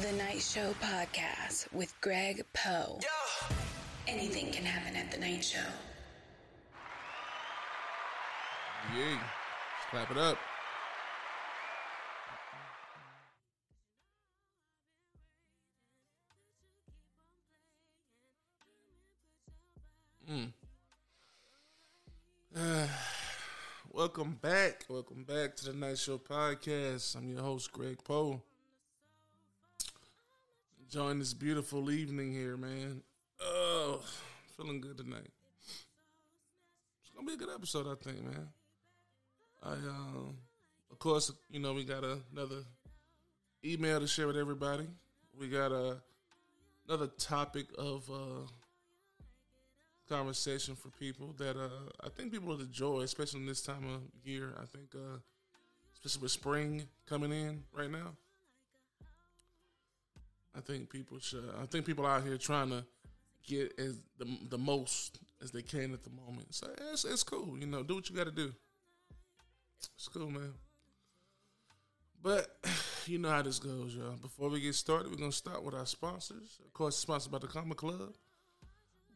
The Night Show Podcast with Greg Poe. Anything can happen at The Night Show. Yeah. Let's clap it up. Mm. welcome back. Welcome back to the Night Show Podcast. I'm your host, Greg Poe. Enjoying this beautiful evening here, man. Oh, feeling good tonight. It's gonna be a good episode, I think, man. I, um, of course, you know, we got another email to share with everybody. We got a another topic of uh, conversation for people that uh, I think people would enjoy, especially in this time of year. I think, uh, especially with spring coming in right now. I think people should. I think people out here trying to get as the the most as they can at the moment. So it's it's cool. You know, do what you got to do. It's cool, man. But you know how this goes, y'all. Before we get started, we're gonna start with our sponsors. Of course, sponsored by the Comic Club.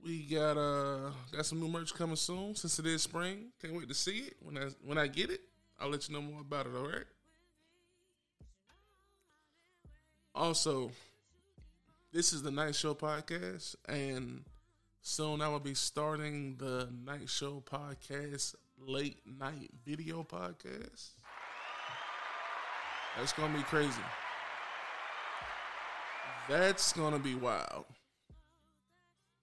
We got uh got some new merch coming soon. Since it is spring, can't wait to see it. When I when I get it, I'll let you know more about it. All right. Also, this is the Night Show podcast, and soon I will be starting the Night Show podcast late night video podcast. That's gonna be crazy. That's gonna be wild.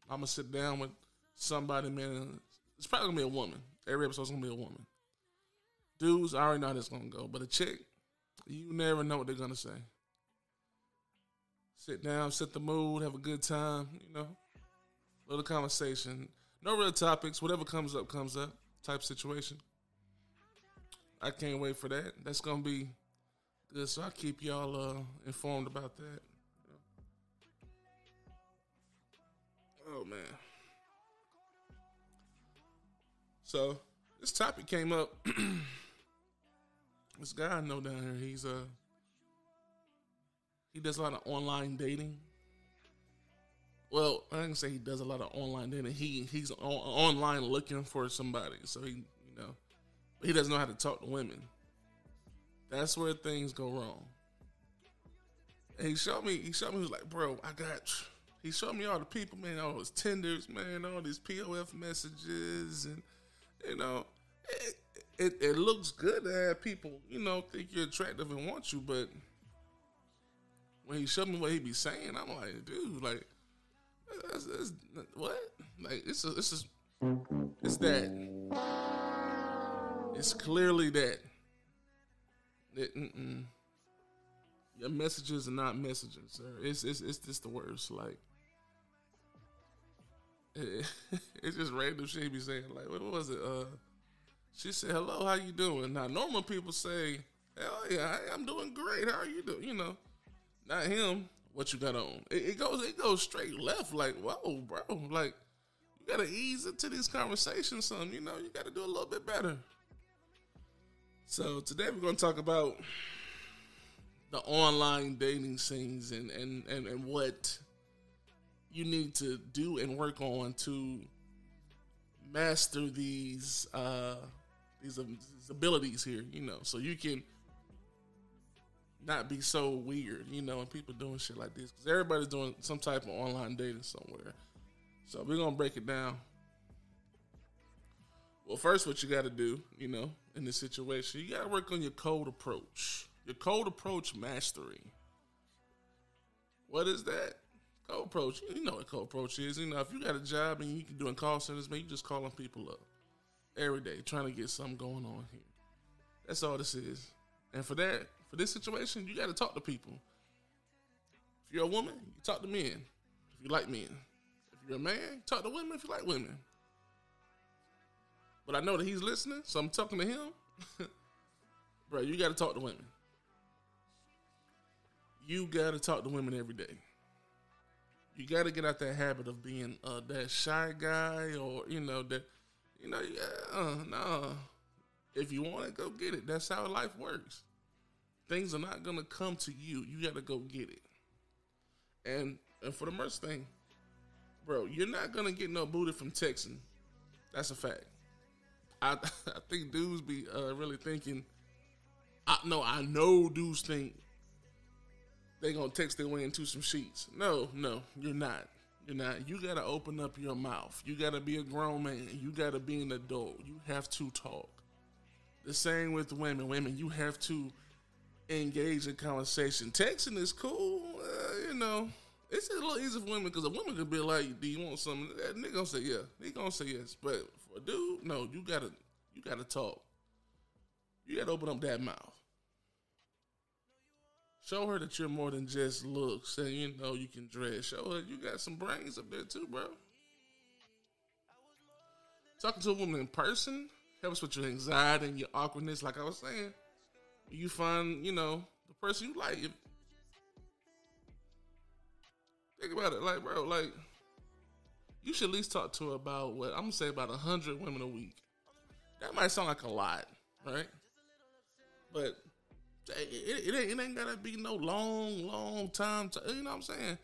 I'm gonna sit down with somebody, man. It's probably gonna be a woman. Every episode's gonna be a woman. Dudes, I already know how this gonna go, but a chick, you never know what they're gonna say. Sit down, set the mood, have a good time, you know. Little conversation. No real topics. Whatever comes up, comes up. Type situation. I can't wait for that. That's gonna be good. So I'll keep y'all uh, informed about that. Oh man. So this topic came up. this guy I know down here, he's uh he does a lot of online dating. Well, I didn't say he does a lot of online dating. He he's on, online looking for somebody. So he you know he doesn't know how to talk to women. That's where things go wrong. And he showed me he showed me he was like, bro, I got he showed me all the people, man, all his Tinders, man, all these POF messages, and you know, it, it, it looks good to have people, you know, think you're attractive and want you, but when he showed me what he be saying, I'm like, dude, like, that's, that's, what? Like, it's a, it's just, it's that. It's clearly that. It, mm-mm. Your messages are not messages, sir. It's it's it's just the worst. Like, it's just random shit he be saying. Like, what was it? Uh, she said, "Hello, how you doing?" Now, normal people say, "Hell yeah, I'm doing great. How are you doing?" You know, not him. What you got on? It, it goes, it goes straight left. Like, whoa, bro. Like, you gotta ease into these conversations. Some, you know, you gotta do a little bit better. So today we're gonna talk about the online dating scenes and and and, and what you need to do and work on to master these uh these, these abilities here you know so you can not be so weird you know and people doing shit like this because everybody's doing some type of online dating somewhere so we're gonna break it down well first what you got to do you know in this situation you got to work on your cold approach your cold approach mastery what is that Cold approach, you know what cold approach is. You know, if you got a job and you can do in call centers, man, you just calling people up every day, trying to get something going on here. That's all this is. And for that, for this situation, you got to talk to people. If you're a woman, you talk to men. If you like men, if you're a man, talk to women. If you like women. But I know that he's listening, so I'm talking to him. Bro, you got to talk to women. You got to talk to women every day you got to get out that habit of being uh, that shy guy or you know that you know yeah uh, no if you want it go get it that's how life works things are not gonna come to you you got to go get it And and for the merch thing, bro, you're not gonna get no booty from texting. That's a fact. I I think dudes be uh, really thinking. I no, I know dudes think they gonna text their way into some sheets. No, no, you're not. You're not. You gotta open up your mouth. You gotta be a grown man. You gotta be an adult. You have to talk. The same with women. Women, you have to engage in conversation. Texting is cool, uh, you know. It's a little easier for women because a woman could be like, "Do you want something?" That nigga gonna say yeah. He gonna say yes. But for a dude, no. You gotta, you gotta talk. You gotta open up that mouth. Show her that you're more than just looks and you know you can dress. Show her you got some brains up there too, bro. Talking to a woman in person helps with your anxiety and your awkwardness, like I was saying. You find, you know, the person you like. Think about it, like, bro, like, you should at least talk to about what I'm gonna say about hundred women a week. That might sound like a lot, right? But it, it, ain't, it ain't gotta be no long, long time. To, you know what I'm saying?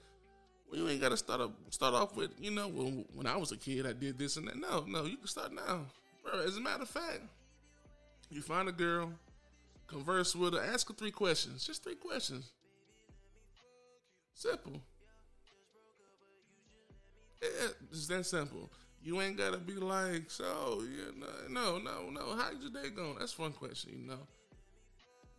Well, you ain't gotta start up, start off with, you know, when, when I was a kid, I did this and that. No, no, you can start now, bro. As a matter of fact, you find a girl, converse with her, ask her three questions, just three questions. Simple. Yeah, it's that simple. You ain't gotta be like, so, you know, no, no, no. How's your day going? That's one question, you know.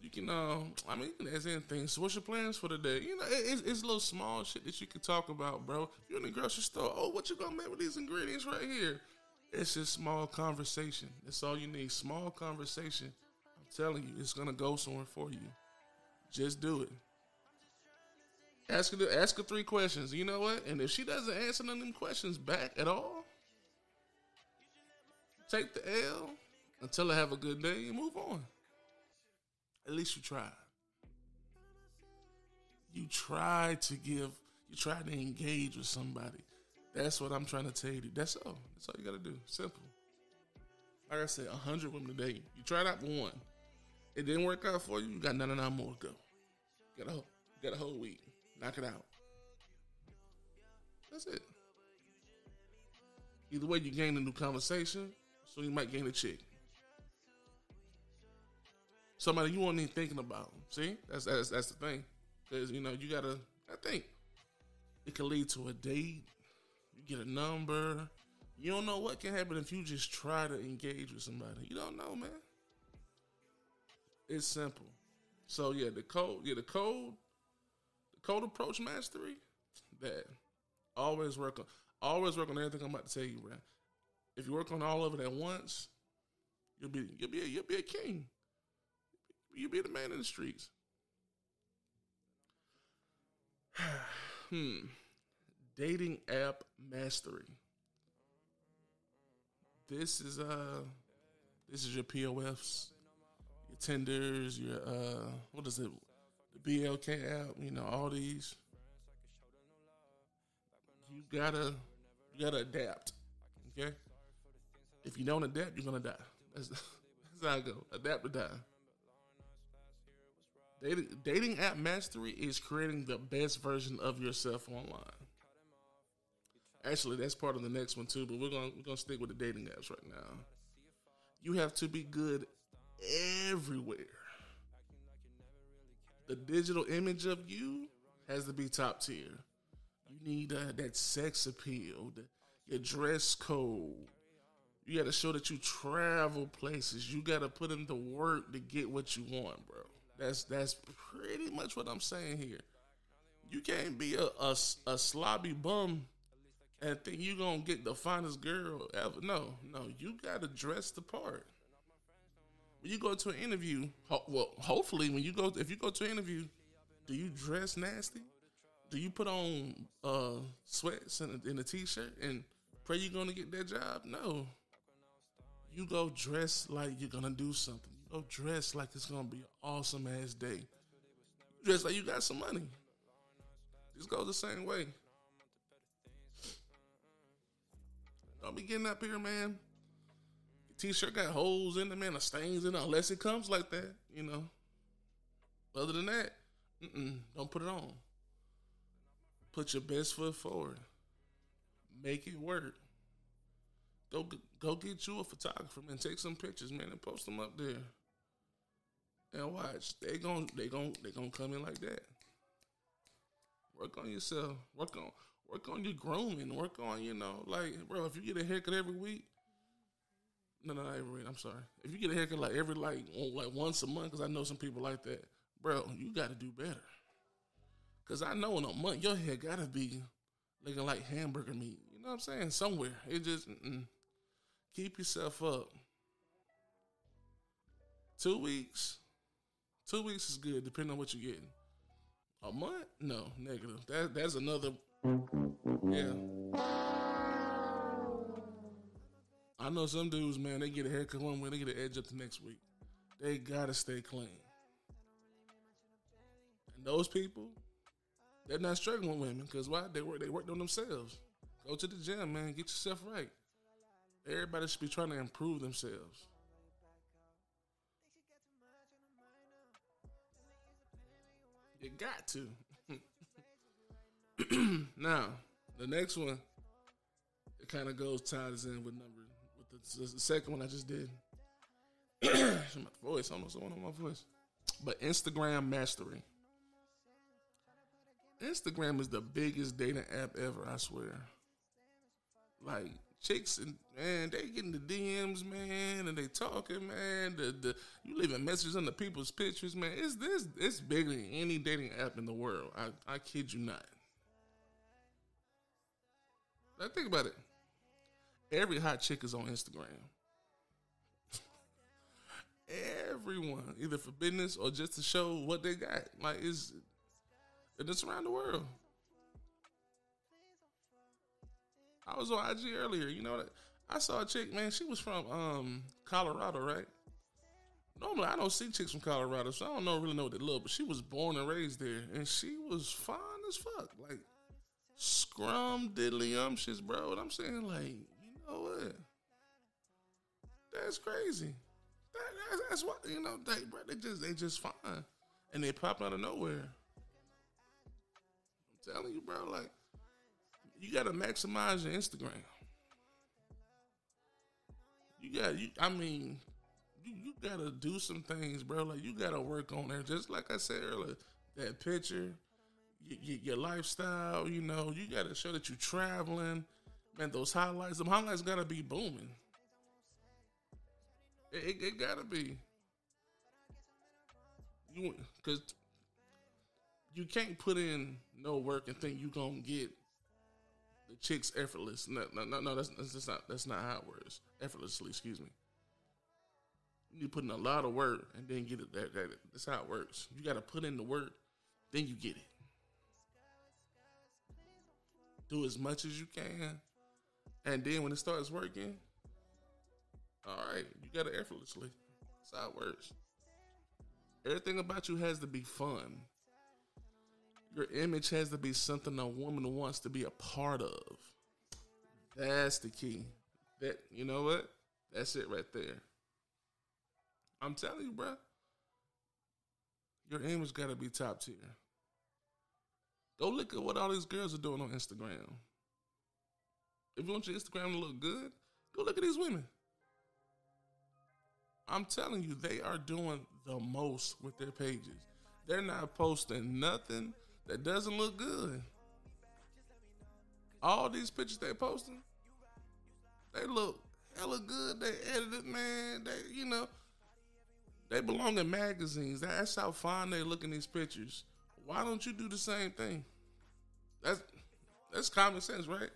You can, uh, I mean, ask anything. So, what's your plans for the day? You know, it, it's, it's little small shit that you can talk about, bro. You're in the grocery store. Oh, what you gonna make with these ingredients right here? It's just small conversation. That's all you need. Small conversation. Telling you, it's gonna go somewhere for you. Just do it. Ask her, to, ask her three questions. You know what? And if she doesn't answer none of them questions back at all, take the L until I have a good day and move on. At least you tried. You tried to give, you tried to engage with somebody. That's what I'm trying to tell you. That's all. That's all you got to do. Simple. Like I said, 100 women a day. You try out one. It didn't work out for you. You got 99 more to go. Got a, whole, got a whole week. Knock it out. That's it. Either way, you gain a new conversation, so you might gain a chick somebody you weren't even thinking about. See, that's that's that's the thing, because you know you gotta. I think it could lead to a date. You get a number. You don't know what can happen if you just try to engage with somebody. You don't know, man. It's simple. So yeah, the code, yeah, the code, the code approach mastery. That always work on, always work on everything I'm about to tell you, man. If you work on all of it at once, you'll be you'll be a, you'll be a king You'll be the man in the streets. hmm. Dating app mastery. This is uh this is your POFs, your Tinders, your uh what is it? The BLK app, you know, all these. You gotta you gotta adapt. Okay? If you don't adapt, you're gonna die. That's, that's how I go. Adapt or die. Dating, dating app mastery is creating the best version of yourself online. Actually, that's part of the next one too, but we're gonna we're gonna stick with the dating apps right now. You have to be good everywhere. The digital image of you has to be top tier. You need uh, that sex appeal, the, your dress code. You got to show that you travel places. You got to put in the work to get what you want, bro. That's that's pretty much what I'm saying here. You can't be a, a, a slobby bum and think you're gonna get the finest girl ever. No, no, you gotta dress the part. When you go to an interview, ho- well, hopefully when you go, if you go to an interview, do you dress nasty? Do you put on uh, sweats and a, and a t-shirt and pray you're gonna get that job? No. You go dress like you're gonna do something. You Go dress like it's gonna be an awesome ass day. Dress like you got some money. Just go the same way. Don't be getting up here, man. T-shirt got holes in it, man, or stains in it, unless it comes like that, you know. Other than that, don't put it on. Put your best foot forward. Make it work. Go go get you a photographer man. Take some pictures, man, and post them up there. And watch, they gon' they gon' they gonna come in like that. Work on yourself. Work on work on your grooming. Work on you know like bro. If you get a haircut every week, no no not every. I'm sorry. If you get a haircut like every like like once a month, because I know some people like that, bro. You got to do better. Cause I know in a month your hair gotta be looking like hamburger meat. You know what I'm saying? Somewhere it just mm-mm. keep yourself up. Two weeks, two weeks is good depending on what you're getting. A month? No, negative. That that's another. Yeah. I know some dudes, man. They get a haircut one way, they get an edge up the next week. They gotta stay clean. And those people, they're not struggling with women because why? They work. They worked on themselves. Go to the gym, man. Get yourself right. Everybody should be trying to improve themselves. You got to. now, the next one, it kind of goes ties in with number the, second one I just did. my voice, almost one on my voice. But Instagram mastery. Instagram is the biggest dating app ever, I swear. Like chicks and man, they getting the DMs, man, and they talking, man. The the you leaving messages on the people's pictures, man. It's this it's bigger than any dating app in the world. I I kid you not. Now think about it. Every hot chick is on Instagram. Everyone, either for business or just to show what they got. Like it's it's around the world. I was on IG earlier. You know, that I saw a chick, man. She was from um, Colorado, right? Normally, I don't see chicks from Colorado, so I don't know really know what they look. But she was born and raised there, and she was fine as fuck, like scrum diddly umptious, bro. And I'm saying, like, what? That's crazy. That, that's what you know. They, bro, they just they just fine, and they pop out of nowhere. I'm telling you, bro. Like, you gotta maximize your Instagram. You got you. I mean, you, you gotta do some things, bro. Like you gotta work on there. Just like I said earlier, that picture, your lifestyle. You know, you gotta show that you're traveling. Man, those highlights, them highlights gotta be booming. It, it, it gotta be. You because you can't put in no work and think you gonna get the chick's effortless. No, no, no, no that's, that's not that's not how it works. Effortlessly, excuse me. You put in a lot of work and then get it. That, that that's how it works. You got to put in the work, then you get it. Do as much as you can, and then when it starts working, all right, you got it effortlessly. That's how it works. Everything about you has to be fun. Your image has to be something a woman wants to be a part of. That's the key. That you know what? That's it right there. I'm telling you, bro. Your image got to be top tier. Go look at what all these girls are doing on Instagram. If you want your Instagram to look good, go look at these women. I'm telling you, they are doing the most with their pages. They're not posting nothing that doesn't look good. All these pictures they're posting, they look hella good. They edited, man. They, you know, they belong in magazines. That's how fine they look in these pictures. Why don't you do the same thing? That's that's common sense, right?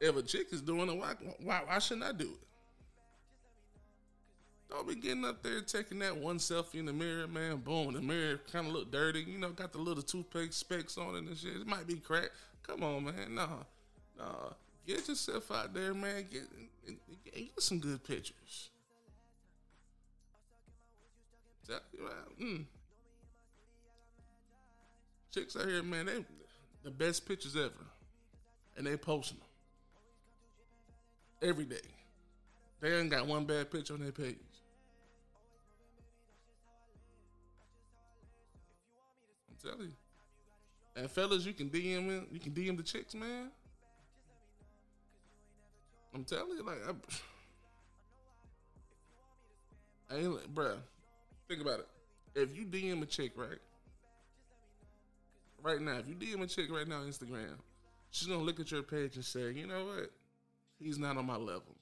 If a chick is doing it, why why, why shouldn't I do it? Don't be getting up there taking that one selfie in the mirror, man. Boom, the mirror kind of look dirty. You know, got the little toothpaste specks on it and shit. It might be cracked. Come on, man. Nah, nah. Get yourself out there, man. Get, get, get some good pictures. Mm. Chicks out here, man, they the best pictures ever, and they posting them every day. They ain't got one bad picture on their page. I'm telling you. And fellas, you can DM in, you can DM the chicks, man. I'm telling you, like, I, I ain't, like, bruh. Think about it. If you DM a chick, right? Right now, if you DM a chick right now on Instagram, she's gonna look at your page and say, you know what? He's not on my level.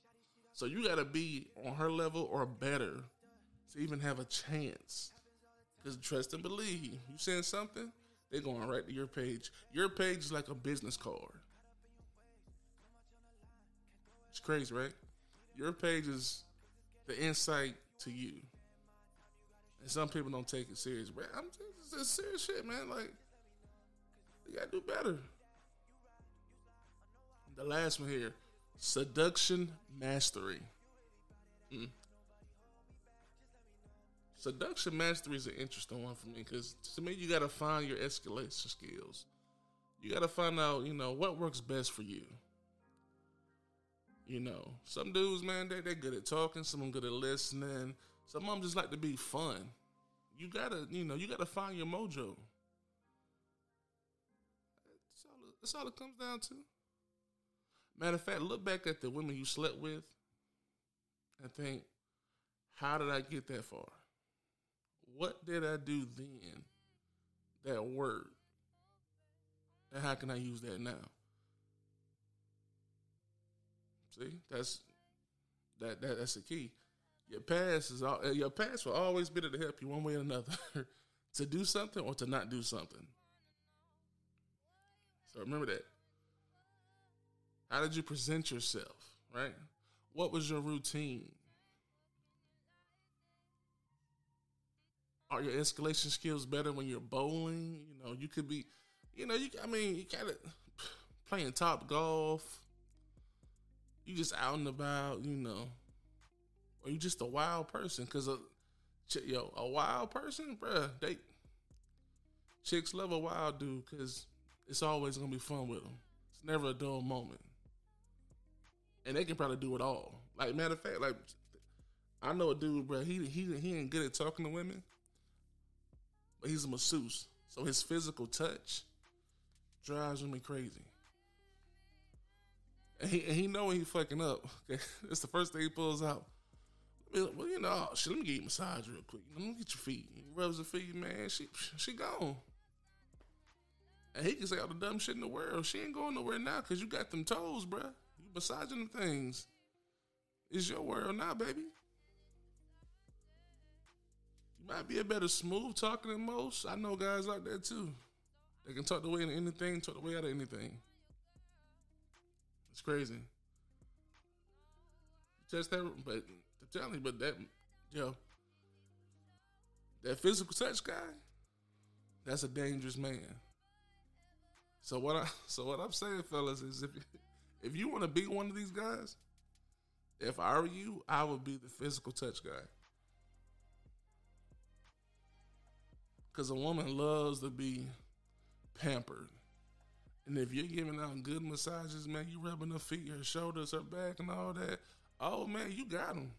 So you gotta be on her level or better to even have a chance. Because trust and believe, you saying something, they're going right to your page. Your page is like a business card. It's crazy, right? Your page is the insight to you. And some people don't take it serious. But I'm just it's serious shit, man. Like, you gotta do better. The last one here seduction mastery. Mm. Seduction mastery is an interesting one for me because to me, you got to find your escalation skills. You got to find out, you know, what works best for you. You know, some dudes, man, they, they're good at talking, some of them good at listening, some of them just like to be fun. You gotta, you know, you gotta find your mojo. That's all, that's all it comes down to. Matter of fact, look back at the women you slept with and think, how did I get that far? What did I do then that worked? And how can I use that now? See, that's that, that that's the key. Your past is all, your past will always be there to help you one way or another to do something or to not do something. So remember that. How did you present yourself, right? What was your routine? Are your escalation skills better when you're bowling? You know, you could be, you know, you I mean, you kind of playing Topgolf you just out and about, you know, or you just a wild person. Cause a yo, a wild person, bruh, they chicks love a wild dude because it's always gonna be fun with them. It's never a dull moment, and they can probably do it all. Like matter of fact, like I know a dude, bro. He he he ain't good at talking to women, but he's a masseuse, so his physical touch drives me crazy. And he, and he know when he fucking up. It's the first thing he pulls out. Well, you know, oh, shit, let me get you massage real quick. Let me get your feet. He rubs her feet, man. She she gone. And he can say all the dumb shit in the world. She ain't going nowhere now because you got them toes, bruh. Massaging them things. It's your world now, baby. You might be a better smooth talker than most. I know guys like that too. They can talk the way into anything, talk the way out of anything. It's crazy. Just that, but to tell you, but that, yo, that physical touch guy, that's a dangerous man. So what I, so what I'm saying, fellas, is if if you want to be one of these guys, if I were you, I would be the physical touch guy. Because a woman loves to be pampered. And if you're giving out good massages, man, you rubbing her feet, her shoulders, her back, and all that. Oh man, you got them.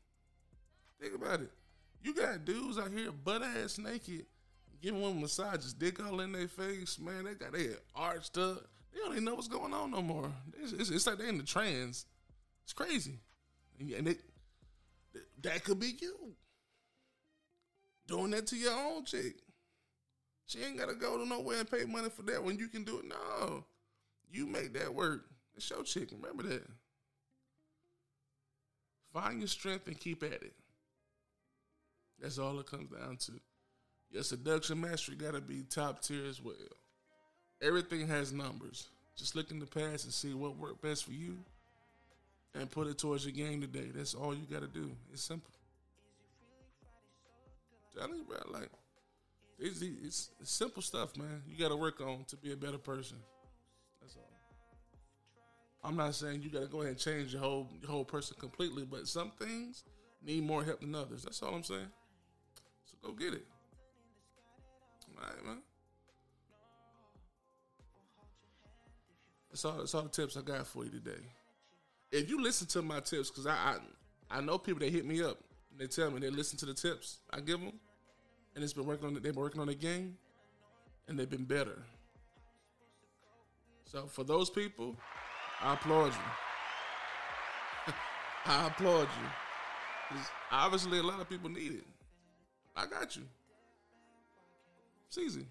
Think about it. You got dudes out here butt ass naked, giving them massages, dick all in their face. Man, they got their arched up. They don't even know what's going on no more. It's, it's, it's like they're in the trance. It's crazy, and it that could be you doing that to your own chick. She ain't gotta go to nowhere and pay money for that when you can do it. No. You make that work. It's your chick. Remember that. Find your strength and keep at it. That's all it comes down to. Your seduction mastery got to be top tier as well. Everything has numbers. Just look in the past and see what worked best for you and put it towards your game today. That's all you got to do. It's simple. Tell you, bro, like, it's, it's, it's simple stuff, man. You got to work on to be a better person. That's all. I'm not saying you got to go ahead and change your whole your whole person completely, but some things need more help than others. That's all I'm saying. So go get it. All right, man. That's all. All the tips I got for you today. If you listen to my tips, because I, I I know people that hit me up and they tell me they listen to the tips I give them, and it's been working on. They've been working on the game, and they've been better. So for those people, I applaud you. I applaud you. obviously, a lot of people need it. I got you. It's easy.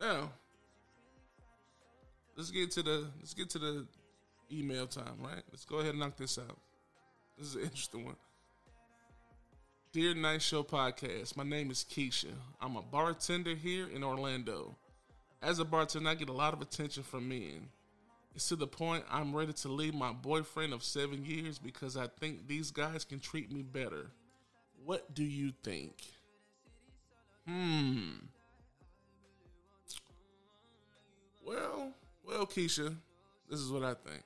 Now, let's get to the let's get to the email time, right? Let's go ahead and knock this out. This is an interesting one. Dear Night Show Podcast, my name is Keisha. I'm a bartender here in Orlando. As a bartender, I get a lot of attention from men. It's to the point I'm ready to leave my boyfriend of seven years because I think these guys can treat me better. What do you think? Hmm. Well, well, Keisha, this is what I think.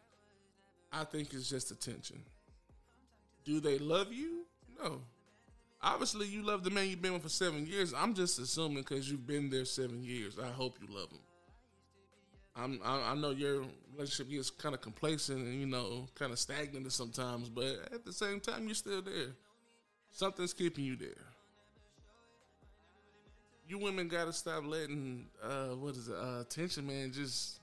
I think it's just attention. Do they love you? No. Obviously, you love the man you've been with for seven years. I'm just assuming because you've been there seven years. I hope you love him. I'm, I, I know your relationship gets kind of complacent and you know kind of stagnant sometimes, but at the same time, you're still there. Something's keeping you there. You women gotta stop letting uh, what is it? Uh, attention, man. Just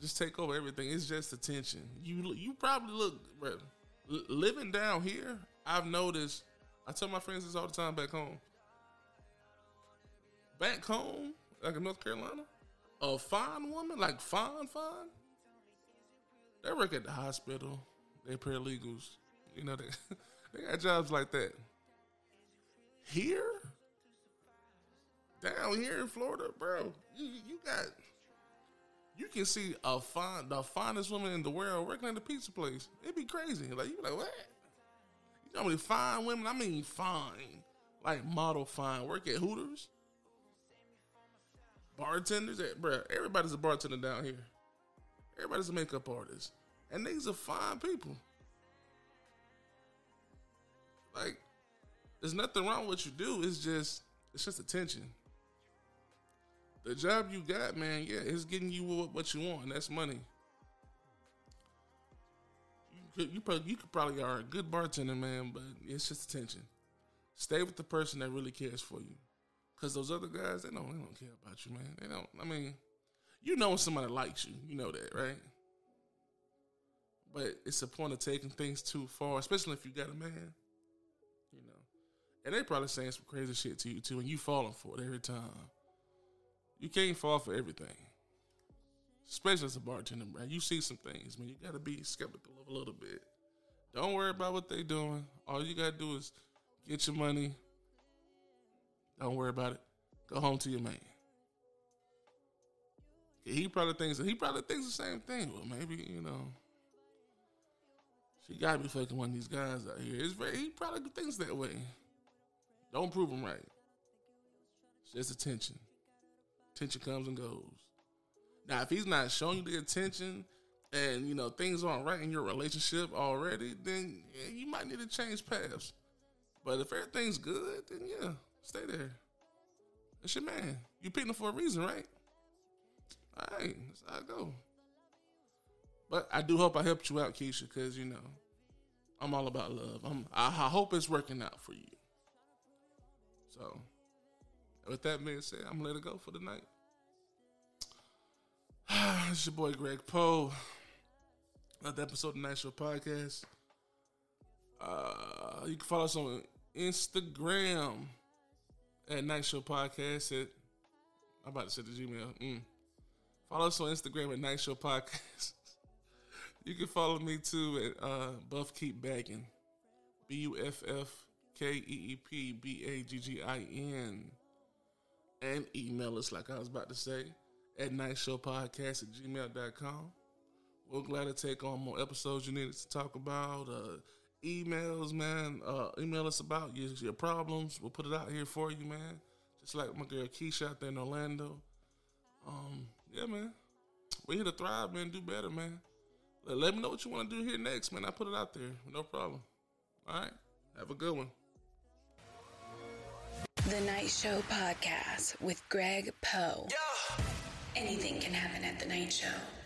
just take over everything. It's just attention. You you probably look living down here. I've noticed. I tell my friends this all the time back home. Back home, like in North Carolina, a fine woman, like fine, fine, they work at the hospital. They're paralegals. You know, they they got jobs like that. Here, down here in Florida, bro, you, you got you can see a fine the finest woman in the world working at a pizza place. It'd be crazy. Like you be like, what? You know how many fine women? I mean fine. Like model fine. Work at Hooters. Bartenders, bro. Everybody's a bartender down here. Everybody's a makeup artist. And these are fine people. Like, there's nothing wrong with what you do. It's just it's just attention. The job you got, man, yeah, it's getting you what you want. and That's money. You could, you probably you could probably are a good bartender, man, but it's just attention. Stay with the person that really cares for you, because those other guys, they don't they don't care about you, man. They don't. I mean, you know when somebody likes you, you know that, right? But it's a point of taking things too far, especially if you got a man. You know, and they probably saying some crazy shit to you too, and you falling for it every time. You can't fall for everything. Especially as a bartender, bro. You see some things, man. You gotta be skeptical of a little bit. Don't worry about what they doing. All you gotta do is get your money. Don't worry about it. Go home to your man. He probably thinks he probably thinks the same thing. Well, maybe you know, she gotta be fucking one of these guys out here. It's very he probably thinks that way. Don't prove him right. It's just attention. Attention comes and goes. Now, if he's not showing you the attention and you know things aren't right in your relationship already, then yeah, you might need to change paths. But if everything's good, then yeah, stay there. It's your man. You picking him for a reason, right? All right, that's how I go. But I do hope I helped you out, Keisha, because you know I'm all about love. I'm, I, I hope it's working out for you. So with that being said, I'm gonna let it go for the night. it's your boy Greg Poe. Another episode of Show Podcast. Uh, you can follow us on Instagram at Night Show Podcast. At I'm about to say the Gmail. Mm. Follow us on Instagram at Night Show Podcast. you can follow me too at uh, Buff Keep Bagging. B U F F K E E P B A G G I N and email us, like I was about to say, at nightshowpodcast at gmail.com. We're glad to take on more episodes you needed to talk about. Uh, emails, man. Uh, email us about your, your problems. We'll put it out here for you, man. Just like my girl Keisha out there in Orlando. Um, yeah, man. We're here to thrive, man. Do better, man. Let, let me know what you want to do here next, man. I put it out there. No problem. All right. Have a good one. The Night Show Podcast with Greg Poe. Yeah. Anything can happen at the Night Show.